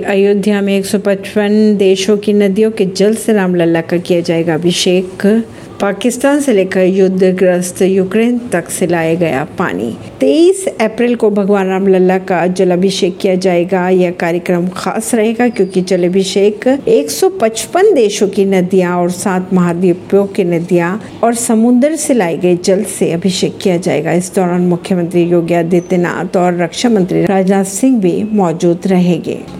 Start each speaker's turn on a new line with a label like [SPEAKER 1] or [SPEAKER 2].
[SPEAKER 1] अयोध्या में 155 देशों की नदियों के जल से रामलला का किया जाएगा अभिषेक। पाकिस्तान से लेकर युद्धग्रस्त यूक्रेन तक से लाया गया पानी। 23 अप्रैल को भगवान रामलला का जलाभिषेक किया जाएगा। यह कार्यक्रम खास रहेगा क्योंकि जलाभिषेक 155 देशों की नदियाँ और सात महाद्वीपों की नदियाँ और समुद्र से लाए गए जल से अभिषेक किया जाएगा। इस दौरान मुख्यमंत्री योगी आदित्यनाथ और रक्षा मंत्री राजनाथ सिंह भी मौजूद रहेंगे।